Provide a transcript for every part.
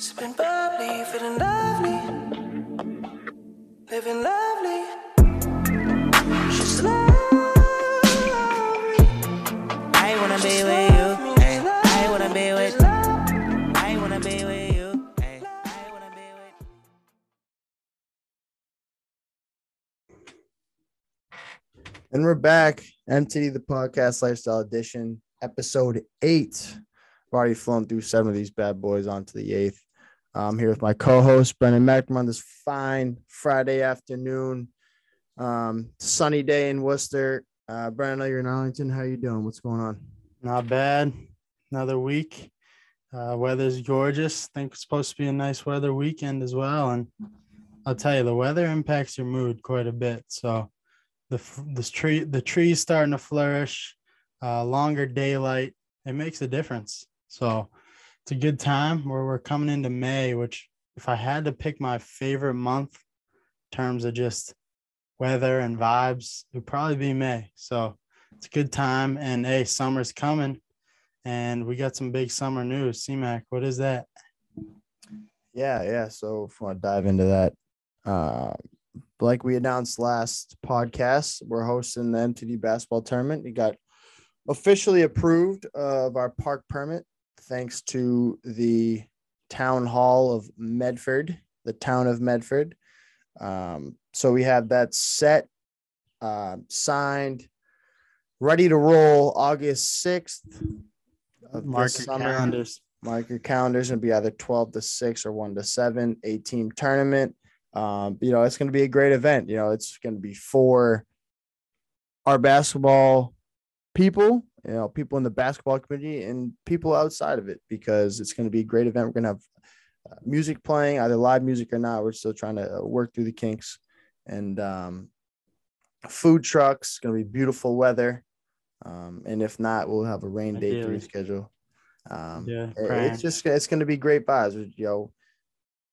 Sipping bubbly, feeling lovely. Living lovely. She's lovely. I wanna be with you. I wanna be with. I wanna be with you. Ay, I wanna be with. And we're back. MT the podcast lifestyle edition, episode eight. I've already flown through seven of these bad boys onto the eighth. I'm here with my co-host Brendan on this fine Friday afternoon. Um, sunny day in Worcester. Uh, Brendan, you're in Arlington. How are you doing? What's going on? Not bad. Another week. Uh, weather's gorgeous. think it's supposed to be a nice weather weekend as well. And I'll tell you, the weather impacts your mood quite a bit. So the this tree, the trees starting to flourish, uh, longer daylight, it makes a difference. So it's a good time where we're coming into May, which if I had to pick my favorite month in terms of just weather and vibes, it would probably be May. So it's a good time. And hey, summer's coming and we got some big summer news. CMAC, what is that? Yeah, yeah. So if you want to dive into that, uh, like we announced last podcast, we're hosting the MTD basketball tournament. We got officially approved of our park permit thanks to the town hall of Medford, the town of Medford. Um, so we have that set, uh, signed, ready to roll August 6th. of Mark your summer. calendars. Mark your calendars and be either 12 to 6 or 1 to 7, a team tournament. Um, you know, it's going to be a great event. You know, it's going to be for our basketball people, you know, people in the basketball community and people outside of it because it's going to be a great event. We're going to have uh, music playing, either live music or not. We're still trying to uh, work through the kinks and um, food trucks. Going to be beautiful weather. Um, and if not, we'll have a rain day three schedule. Um, Yeah, it- it's just it's going to be great vibes. You know,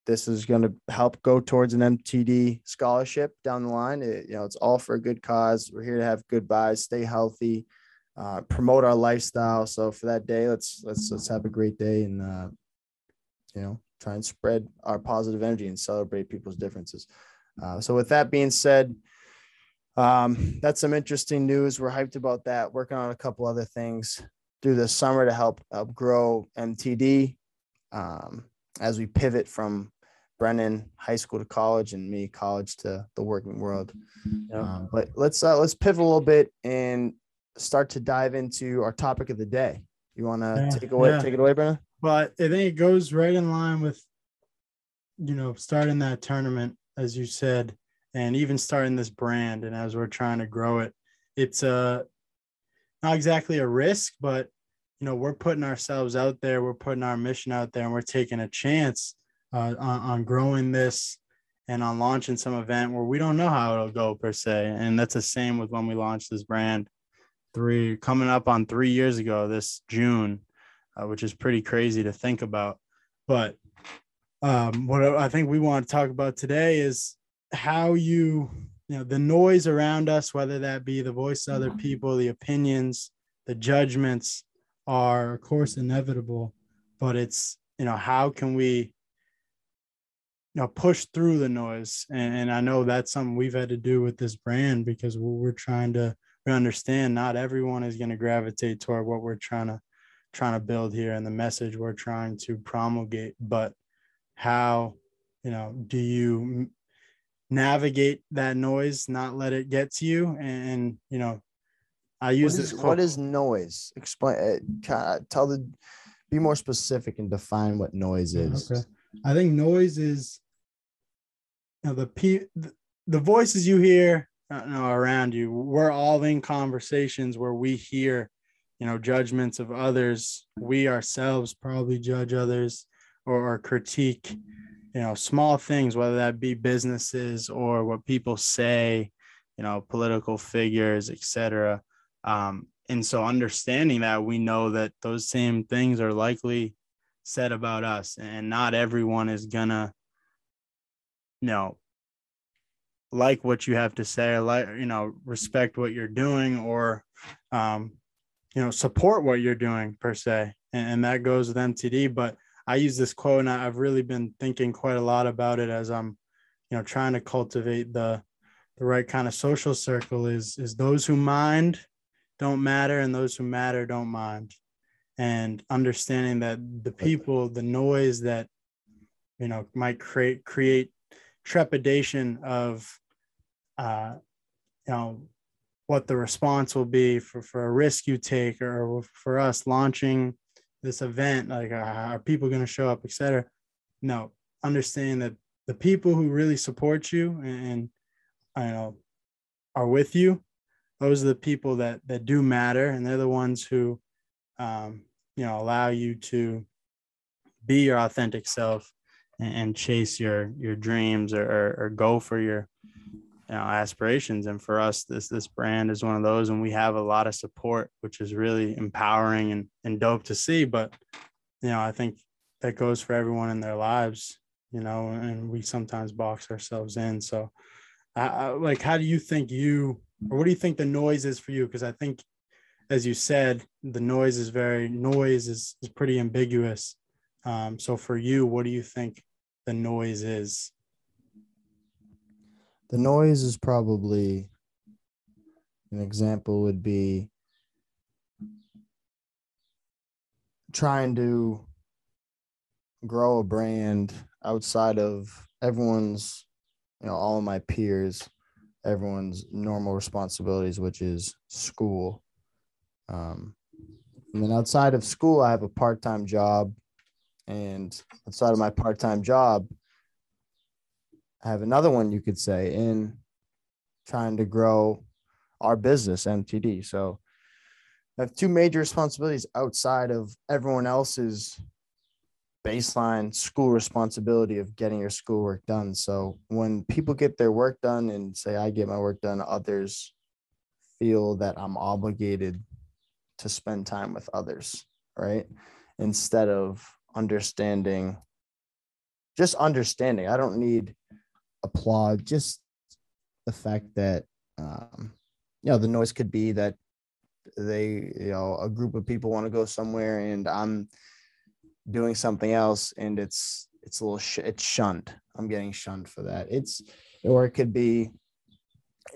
this is going to help go towards an MTD scholarship down the line. It- you know, it's all for a good cause. We're here to have good vibes, stay healthy, uh, promote our lifestyle. So for that day, let's let's let's have a great day and uh, you know try and spread our positive energy and celebrate people's differences. Uh, so with that being said. Um, that's some interesting news. We're hyped about that. Working on a couple other things through the summer to help help grow MTD um, as we pivot from Brendan high school to college and me college to the working world. Yep. Um, but let's uh, let's pivot a little bit and start to dive into our topic of the day. You want to Yeah, take away yeah. take it away, Brendan? But I think it goes right in line with, you know, starting that tournament, as you said, and even starting this brand. And as we're trying to grow it, it's uh, not exactly a risk, but, you know, we're putting ourselves out there, we're putting our mission out there, and we're taking a chance uh, on, on growing this and on launching some event where we don't know how it'll go per se. And that's the same with when we launched this brand three coming up on three years ago this June uh, which is pretty crazy to think about. But um, what I think we want to talk about today is how you, you know, the noise around us, whether that be the voice of other people, the opinions, the judgments, are of course inevitable. But it's you know how can we, you know, push through the noise? And, and I know that's something we've had to do with this brand because we're, we're trying to we understand not everyone is going to gravitate toward what we're trying to trying to build here and the message we're trying to promulgate but how you know do you navigate that noise not let it get to you and, and, you know i use What this quote- what is noise? Explain. Uh, tell the. Be more specific and define what noise is. Okay. I think noise is you know the pe- the, voices you hear you know, around you. We're all in conversations where we hear, you know, judgments of others. We ourselves probably judge others or, or critique, you know, small things, whether that be businesses or what people say, you know, political figures, etc. Um, and so understanding that we know that those same things are likely said about us and not everyone is gonna you know like what you have to say or like you know respect what you're doing or um you know support what you're doing per se and, and that goes with mtd but I use this quote and I've really been thinking quite a lot about it as I'm, you know, trying to cultivate the the right kind of social circle is is those who mind don't matter and those who matter don't mind. And understanding that the people, the noise that you know might create create trepidation of uh you know what the response will be for for a risk you take or for us launching this event like are people going to show up etc no understanding that the people who really support you and you know are with you those are the people that that do matter and they're the ones who um, you know allow you to be your authentic self and, chase your your dreams or, or, or go for your you know aspirations. And for us this this brand is one of those and we have a lot of support which is really empowering and, and dope to see. But you know i think that goes for everyone in their lives you know and we sometimes box ourselves in. So I, like how do you think you or what do you think the noise is for you? Because i think as you said the noise is very noise is, is pretty ambiguous. Um, so for you what do you think the noise is? The noise is probably an example would be trying to grow a brand outside of everyone's you know all of my peers everyone's normal responsibilities which is school. Um, and then outside of school i have a part-time job and outside of my part-time job I have another one you could say in trying to grow our business MTD. So I have two major responsibilities outside of everyone else's baseline school responsibility of getting your schoolwork done. So when people get their work done and say I get my work done, others feel that I'm obligated to spend time with others, right? Instead of understanding just understanding. I don't need applaud just the fact that um, you know the noise could be that they you know a group of people want to go somewhere and i'm doing something else and it's it's a little sh- it's shunned. I'm getting shunned for that. It's or it could be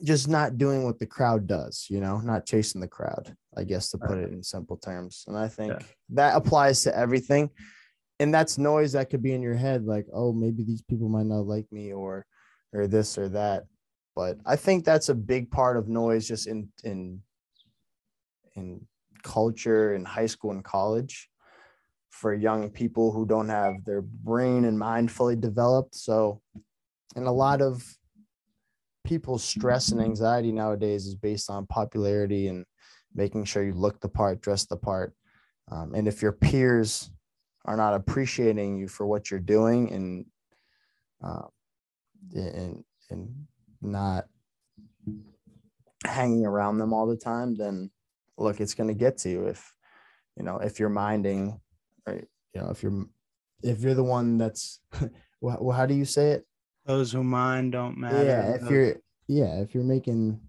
just not doing what the crowd does you know not chasing the crowd i guess to put it in simple terms. And i think Yeah. that applies to everything and that's noise that could be in your head like oh maybe these people might not like me or or this or that. But i think that's a big part of noise just in in in culture in high school and college for young people who don't have their brain and mind fully developed. So and a lot of people's stress and anxiety nowadays is based on popularity and making sure you look the part dress the part. Um, and if your peers are not appreciating you for what you're doing and uh, and and not hanging around them all the time then look it's going to get to you if you know if you're minding right? You know if you're if you're the one that's well, how do you say it? Those who mind don't matter. Yeah if you're yeah if you're making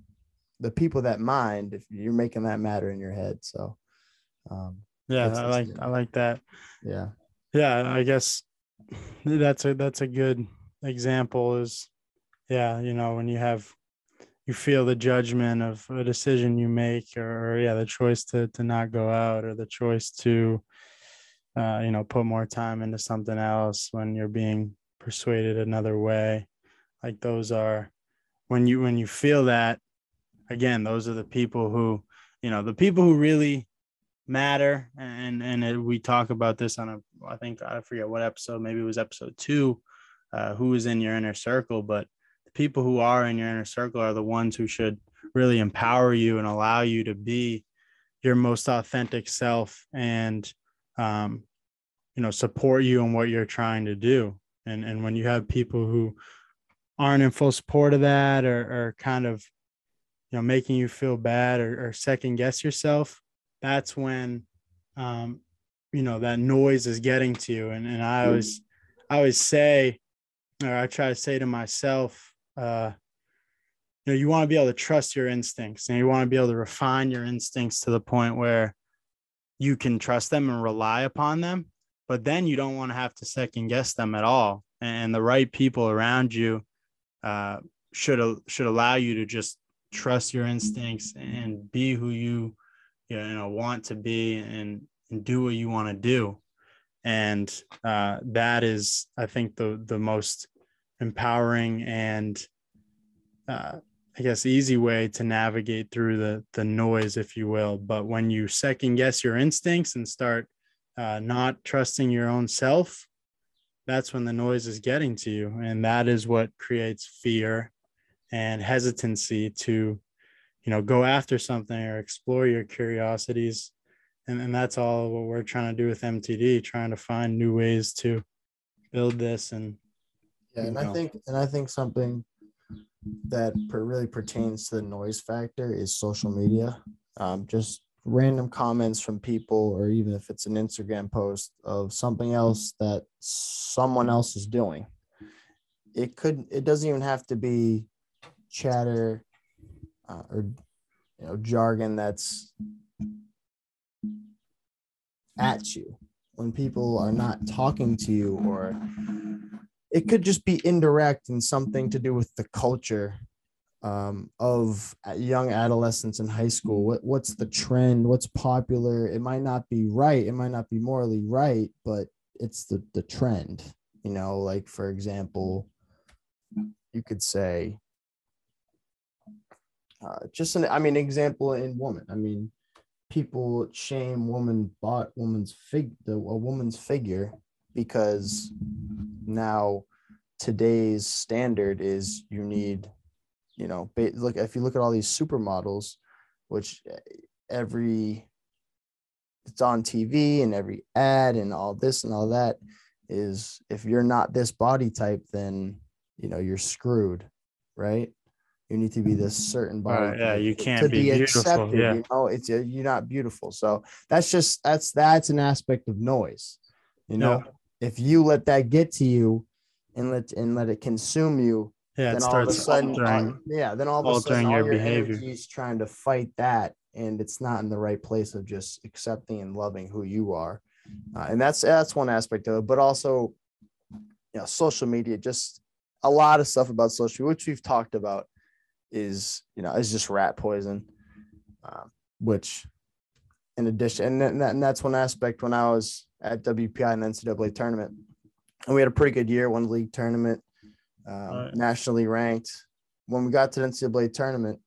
the people that mind if you're making that matter in your head so um yeah i like i like that. Yeah. Yeah i guess that's a that's a good example is yeah you know when you have you feel the judgment of a decision you make or, or yeah the choice to to not go out or the choice to uh, you know put more time into something else when you're being persuaded another way. Like those are when you when you feel that again those are the people who you know the people who really matter and and it, we talk about this on a i think i forget what episode maybe it was episode two uh, who is in your inner circle but the people who are in your inner circle are the ones who should really empower you and allow you to be your most authentic self and um, you know support you in what you're trying to do. And and when you have people who aren't in full support of that or, or kind of you know making you feel bad or, or second guess yourself that's when um, you know that noise is getting to you and, and i always i always say or i try to say to myself uh, you know you want to be able to trust your instincts and you want to be able to refine your instincts to the point where you can trust them and rely upon them but then you don't want to have to second guess them at all. And the right people around you uh, should should allow you to just trust your instincts and be who you you know want to be and, and do what you want to do. And uh, that is i think the the most empowering and uh, i guess easy way to navigate through the the noise if you will. But when you second guess your instincts and start uh, not trusting your own self that's when the noise is getting to you. And that is what creates fear and hesitancy to you know go after something or explore your curiosities and, and that's all what we're trying to do with mtd trying to find new ways to build this and Yeah, and you I think and I think something that per- really pertains to the noise factor is social media. Um, just random comments from people, or even if it's an Instagram post of something else that someone else is doing. It could. It doesn't even have to be chatter uh, or you know jargon that's at you when people are not talking to you or it could just be indirect and something to do with the culture um, of young adolescents in high school. What what's the trend? What's popular? It might not be right. It might not be morally right, but it's the the trend. You know, like for example, you could say, uh, just an I mean example in woman. I mean, people shame woman bought woman's fig the a woman's figure because now today's standard is you need you know ba- look if you look at all these supermodels which eh, every it's on tv and every ad and all this and all that is if you're not this body type then you know you're screwed right you need to be this certain body Right, yeah, you can't to be beautiful, yeah. you know? It's uh, you're not beautiful. So that's just that's that's an aspect of noise you know? If you let that get to you and let and let it consume you yeah it then all of a starts sudden altering all- yeah then all of a sudden all your your, behavior. is trying to fight that and it's not in the right place of just accepting and loving who you are. Uh, and that's that's one aspect of it but also you know social media just a lot of stuff about social which we've talked about is you know is just rat poison um, which in addition and, and that's one aspect when i was at wpi and ncaa tournament and we had a pretty good year won the league tournament um, Right. nationally ranked when we got to the ncaa tournament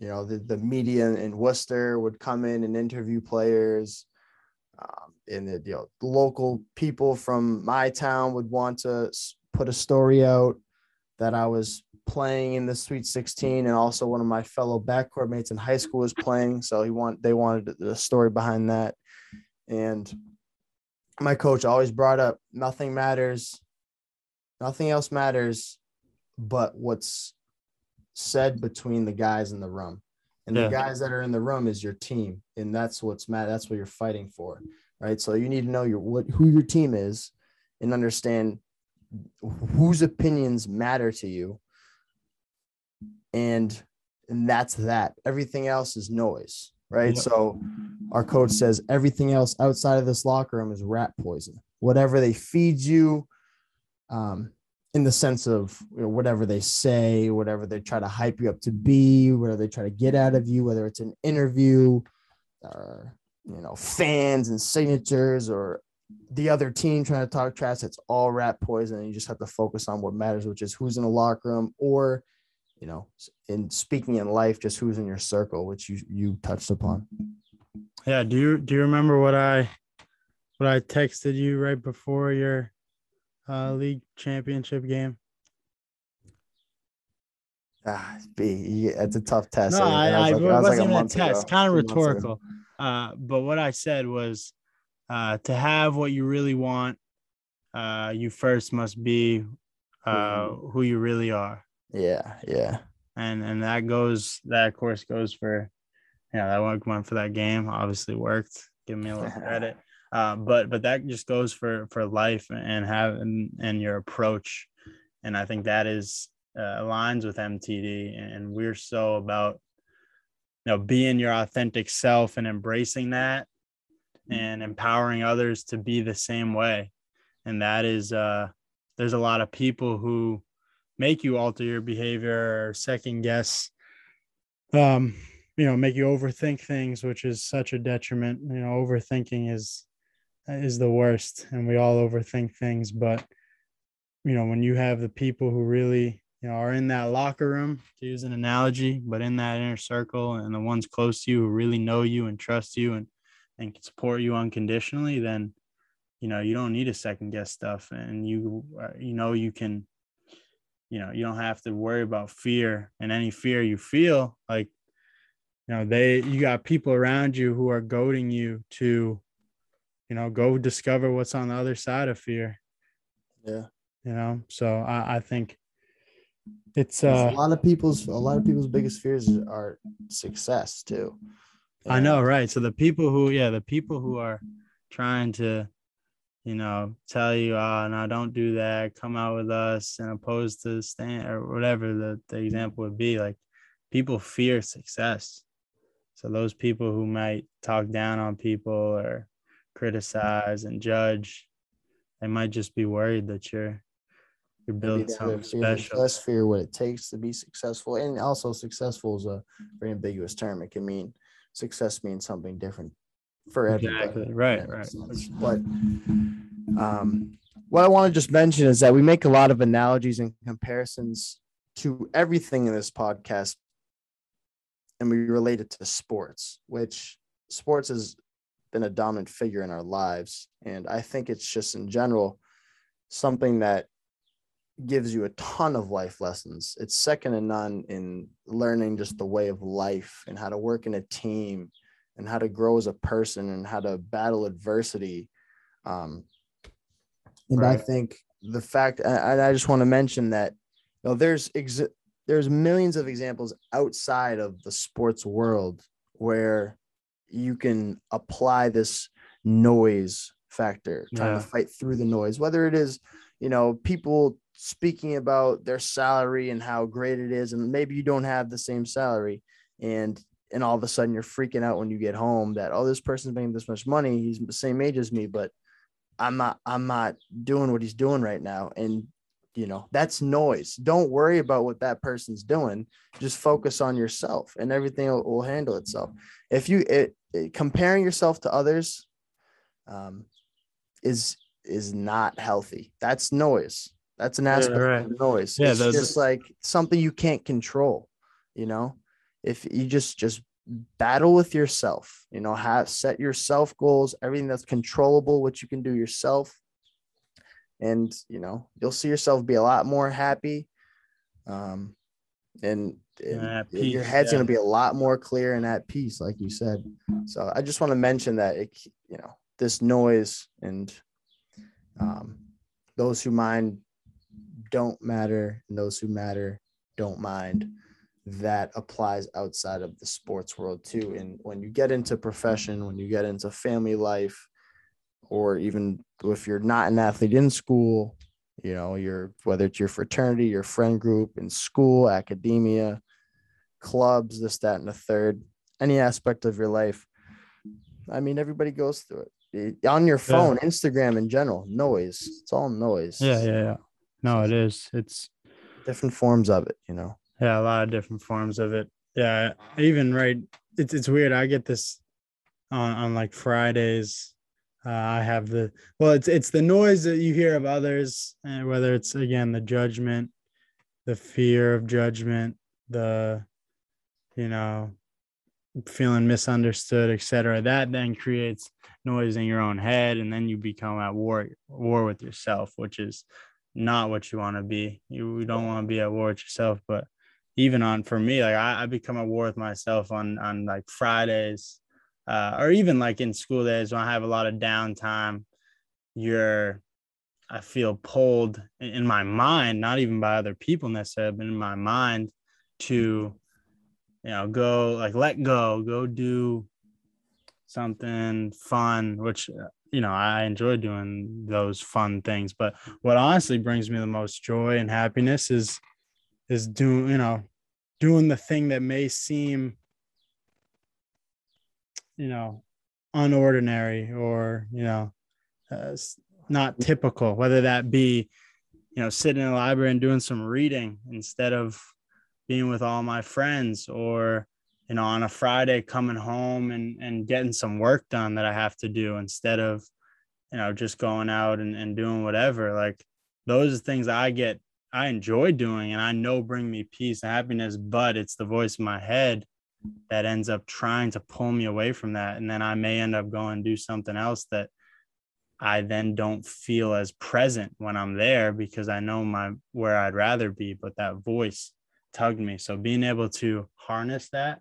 you know the, the media in worcester would come in and interview players um, and the you know local people from my town would want to put a story out that I was playing in the Sweet 16, and also one of my fellow backcourt mates in high school was playing. So he want they wanted the story behind that, and my coach always brought up nothing matters, nothing else matters, but what's said between the guys in the room. And Yeah. the guys that are in the room is your team, and that's what's mad. That's what you're fighting for, right? So you need to know your what who your team is, and understand whose opinions matter to you, and and that's that. Everything else is noise, right? Yep. So our coach says everything else outside of this locker room is rat poison. Whatever they feed you, um, in the sense of you know, whatever they say, whatever they try to hype you up to be, whatever they try to get out of you, whether it's an interview or you know fans and signatures or the other team trying to talk trash. It's all rat poison, and you just have to focus on what matters, which is who's in the locker room, or you know, in speaking in life, just who's in your circle, which you you touched upon. Yeah. Do you do you remember what I what I texted you right before your uh, league championship game? Ah, B, it's a tough test. No, I, I, was like- it was like wasn't even a month ago, test, kind of two months ago. rhetorical. Uh, but what I said was uh, to have what you really want, uh, you first must be uh, who you really are. Yeah, yeah. and and that goes that of course goes for yeah that one went for that game obviously worked give me a little credit uh, but but that just goes for for life and have and, and your approach and i think that is uh, aligns with mtd and we're so about you know being your authentic self and embracing that and empowering others to be the same way. And that is, uh, there's a lot of people who make you alter your behavior or second guess, um, you know, make you overthink things, which is such a detriment. You know, overthinking is is the worst, and we all overthink things. But you know, when you have the people who really you know are in that locker room, to use an analogy, but in that inner circle, and the ones close to you who really know you and trust you and and can support you unconditionally, then you know you don't need to second guess stuff, and you uh, you know you can you know you don't have to worry about fear and any fear you feel like you know they you got people around you who are goading you to you know go discover what's on the other side of fear Yeah. you know so i i think it's a uh lot of people's a lot of people's biggest fears are success too. i know right so the people who yeah the people who are trying to you know tell you oh no don't do that. Come out with us and opposed to stand or whatever the, the example would be like people fear success. So those people who might talk down on people or criticize and judge they might just be worried that you're you're building they have a something fear, special. less fear what it takes to be successful, and also successful is a very ambiguous term. It can mean success means something different for everybody. exactly right right sense. But um, what I want to just mention is that we make a lot of analogies and comparisons to everything in this podcast, and we relate it to sports, which sports has been a dominant figure in our lives. And I think it's just in general something that gives you a ton of life lessons. It's second to none in learning just the way of life and how to work in a team and how to grow as a person and how to battle adversity. Um, and I think the fact, and I just want to mention that you know, there's ex- there's millions of examples outside of the sports world where you can apply this noise factor, trying Yeah. to fight through the noise, whether it is, you know, people speaking about their salary and how great it is, and maybe you don't have the same salary, and and all of a sudden you're freaking out when you get home that oh this person's making this much money, he's the same age as me, but I'm not I'm not doing what he's doing right now, and you know that's noise. Don't worry about what that person's doing. Just focus on yourself, and everything will, will handle itself. If you it, it- comparing yourself to others, um, is is not healthy. That's noise. That's an aspect right. of noise. Yeah, it's just like something you can't control. You know, if you just just battle with yourself, you know, have set yourself goals, everything that's controllable, what you can do yourself, and you know, you'll see yourself be a lot more happy. Um, and, and at your head's yeah. going to be a lot more clear and at peace, like you said. So I just want to mention that it, you know, this noise and um, those who mind don't matter, and those who matter don't mind. That applies outside of the sports world too. And when you get into profession, when you get into family life, or even if you're not an athlete in school, you know, you're whether it's your fraternity, your friend group in school, academia, clubs, this, that, and the third, any aspect of your life. I mean, everybody goes through it. It- On your phone, Instagram in general, noise. It's all noise. yeah yeah yeah no it is it's Different forms of it, you know. Yeah, a lot of different forms of it. Yeah, even right. It's it's weird. I get this on on like Fridays. Uh, I have the well, it's it's the noise that you hear of others, and whether it's again the judgment, the fear of judgment, the you know feeling misunderstood, etc. That then creates noise in your own head, and then you become at war war with yourself, which is not what you want to be. You, you don't want to be at war with yourself, but even on for me, like I, I become at war with myself on on like Fridays, uh, or even like in school days when I have a lot of downtime. You're, I feel pulled in, my mind, not even by other people necessarily, but in my mind to, you know, go like let go, go do something fun, which you know I enjoy doing those fun things. But what honestly brings me the most joy and happiness is is doing you know doing the thing that may seem you know unordinary or you know uh, not typical whether that be you know sitting in a library and doing some reading instead of being with all my friends or you know on a friday coming home and and getting some work done that i have to do instead of you know just going out and, and doing whatever. Like those are things i get i enjoy doing and i know bring me peace and happiness but it's the voice in my head that ends up trying to pull me away from that and then i may end up going do something else that i then don't feel as present when i'm there because i know my where i'd rather be but that voice tugged me so being able to harness that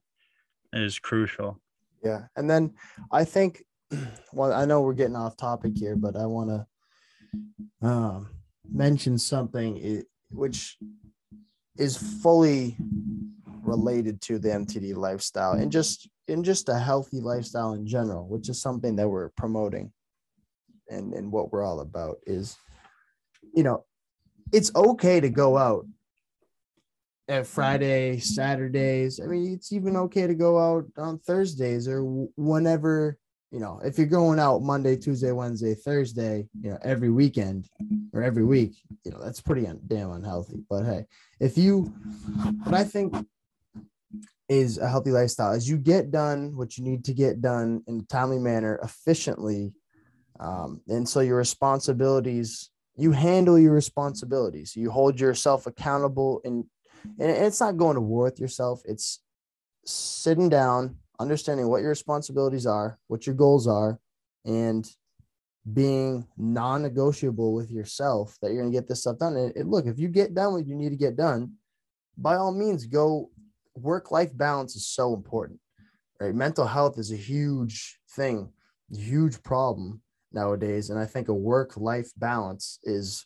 is crucial Yeah. And then I think, well, I know we're getting off topic here, but I want to um, mention something i- which is fully related to the MTD lifestyle and just in just a healthy lifestyle in general, which is something that we're promoting and, and what we're all about is, you know, it's okay to go out at Friday, Saturdays. I mean, it's even okay to go out on Thursdays or whenever, you know, if you're going out Monday, Tuesday, Wednesday, Thursday, you know, every weekend or every week, you know, that's pretty un- damn unhealthy. But hey, if you, what I think is a healthy lifestyle is you get done what you need to get done in a timely manner, efficiently. Um, and so your responsibilities, you handle your responsibilities, you hold yourself accountable and and it's not going to war with yourself it's sitting down understanding what your responsibilities are what your goals are and being non-negotiable with yourself that you're going to get this stuff done. And, look if you get done what you need to get done by all means go work life balance is so important right? Mental health is a huge thing huge problem nowadays. And i think a work life balance is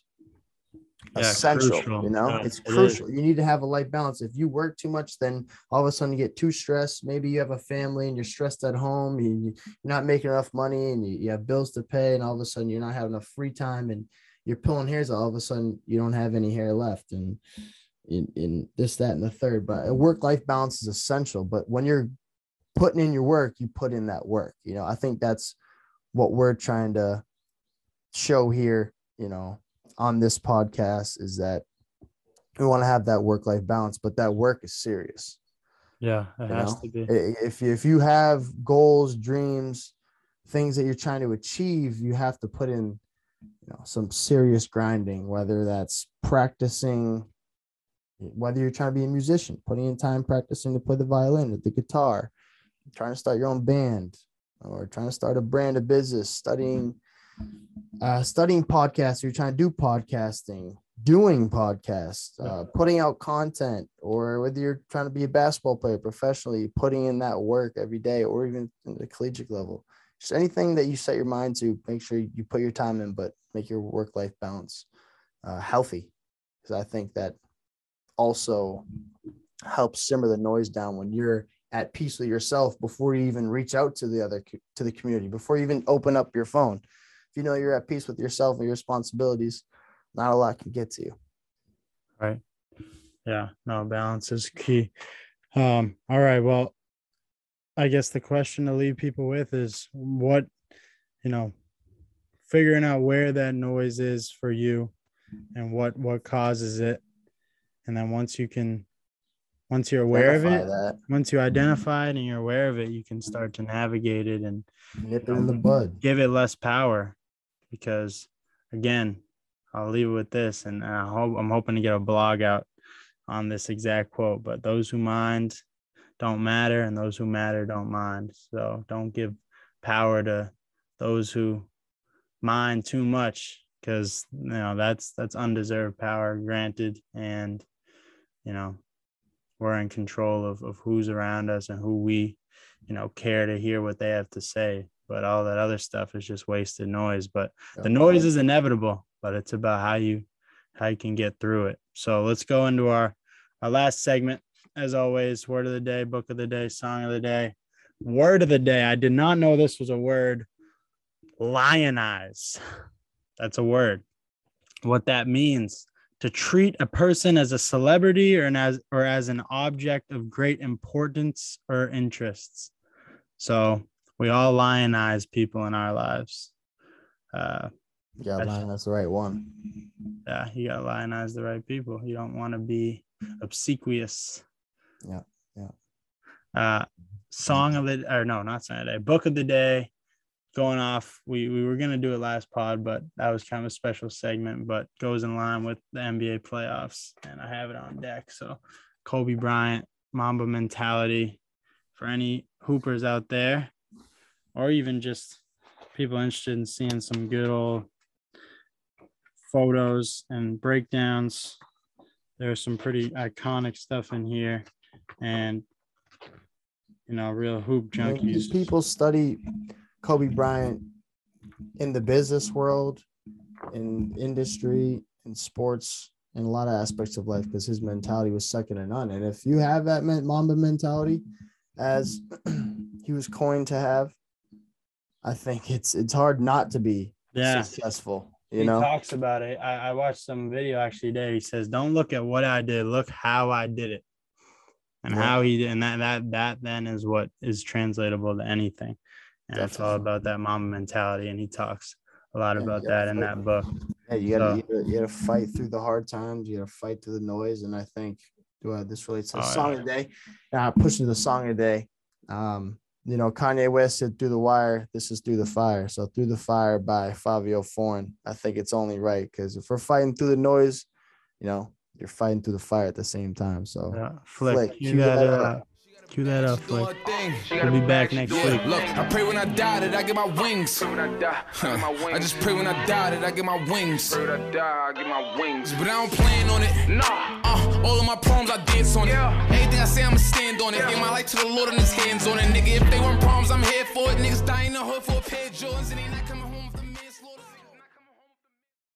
Yeah, essential crucial. you know? Yeah, it's it crucial. You need to have a life balance. If you work too much then all of a sudden you get too stressed. Maybe you have a family and you're stressed at home you, you're not making enough money and you, you have bills to pay and all of a sudden you're not having enough free time and you're pulling hairs all of a sudden you don't have any hair left and in, in this that and the third. But a work life balance is essential. But when you're putting in your work you put in that work you know? I think that's what we're trying to show here you know on this podcast is that we want to have that work life balance but that work is serious. Yeah it you has know? to be. If you, if you have goals dreams things that you're trying to achieve you have to put in you know some serious grinding whether that's practicing whether you're trying to be a musician putting in time practicing to play the violin or the guitar trying to start your own band or trying to start a brand of business studying mm-hmm. Uh, studying podcasts you're trying to do podcasting doing podcasts uh, putting out content or whether you're trying to be a basketball player professionally putting in that work every day or even in the collegiate level. Just anything that you set your mind to make sure you put your time in but make your work life balance uh, healthy. Because i think that also helps simmer the noise down when you're at peace with yourself before you even reach out to the other to the community before you even open up your phone you know you're at peace with yourself and your responsibilities not a lot can get to you. Right. Yeah no balance is key. Um all right well i guess the question to leave people with is what you know figuring out where that noise is for you and what what causes it. And then once you can once you're aware of it that. once you identify it and you're aware of it you can start to navigate it and nip it in the bud. give it less power because again i'll leave it with this and i hope i'm hoping to get a blog out on this exact quote but those who mind don't matter and those who matter don't mind. So don't give power to those who mind too much because you know that's that's undeserved power granted and you know we're in control of, of who's around us and who we you know care to hear what they have to say but all that other stuff is just wasted noise but the noise is inevitable but it's about how you how you can get through it. So let's go into our our last segment. As always word of the day book of the day song of the day. Word of the day. I did not know this was a word. Lionize. That's a word. What that means to treat a person as a celebrity or an as or as an object of great importance or interests. So we all lionize people in our lives. Uh, Yeah, that's the right one. yeah, you gotta lionize the right people. You don't want to be obsequious. Yeah, yeah. Uh, song of the or no, not song of the day. Book of the day. Going off, we we were gonna do it last pod, but that was kind of a special segment. But goes in line with the NBA playoffs, and I have it on deck. So, Kobe Bryant, Mamba mentality. For any hoopers out there, or even just people interested in seeing some good old photos and breakdowns. There's some pretty iconic stuff in here, and you know, real hoop junkies. People study Kobe Bryant in the business world, in industry, in sports, in a lot of aspects of life because his mentality was second to none. And if you have that Mamba mentality, as he was coined to have, I think it's it's hard not to be yeah, successful. You he know, talks about it. I, I watched some video actually today. He says, "Don't look at what I did. Look how I did it." And Yeah. how he did, and that that that then is what is translatable to anything, and it's all about that Mamba mentality. And he talks a lot Yeah, about that in that book. Hey, you gotta, So- you gotta you gotta fight through the hard times. You gotta fight through the noise, and I think do uh, this relates to the Oh, song yeah. of the day. Uh, pushing the song of the day. Um, you know, Kanye West said "Through the Wire." This is "Through the Fire." So "Through the Fire" by Fivio Foreign. I think it's only right because if we're fighting through the noise, you know, you're fighting through the fire at the same time. So Yeah, Flick, Flick, that that up. Cue that up, Flick. We'll be back next week. Look, I pray when I die that I get my wings. When I die, I get my wings. I just pray when I die that I get my wings. When I die, I get my wings. But I don't plan on it. Nah, Uh, all of my problems, I dance on it. Yeah. Everything I say, I'ma stand on it. Give my life to the Lord and his hands on it. Nigga, if they weren't problems, I'm here for it. Niggas dying in the hood for a pair of Jordans and they not coming